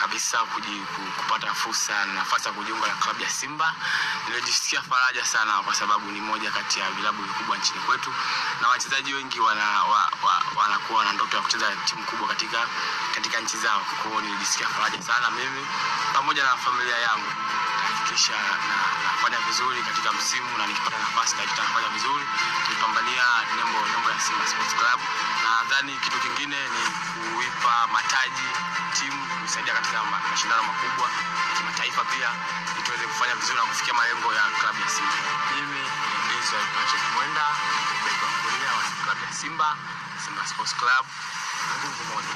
kabisa kuji, ku- kupata fursa na nafasi ya kujiunga na klabu ya Simba. Nilijisikia faraja sana kwa sababu ni moja kati ya vilabu vikubwa nchini kwetu na wachezaji wengi wana, wa, wa, wanakuwa na ndoto ya kucheza timu kubwa katika katika nchi zao. Kwa hiyo nilijisikia faraja sana mimi pamoja na familia yangu nahakikisha na, vizuri katika msimu na nikipata nafasi nahakikisha nafanya vizuri kuipambania nembo nembo ya Simba Sports Club. Nadhani kitu kingine ni kuipa mataji timu kusaidia katika ma- mashindano makubwa kimataifa pia ili tuweze kufanya vizuri na kufikia malengo ya klabu ya Simba. Mimi Israel Patrick Mwenda, beki kulia wa klabu ya Simba, Simba Sports Club. Nguvu moja.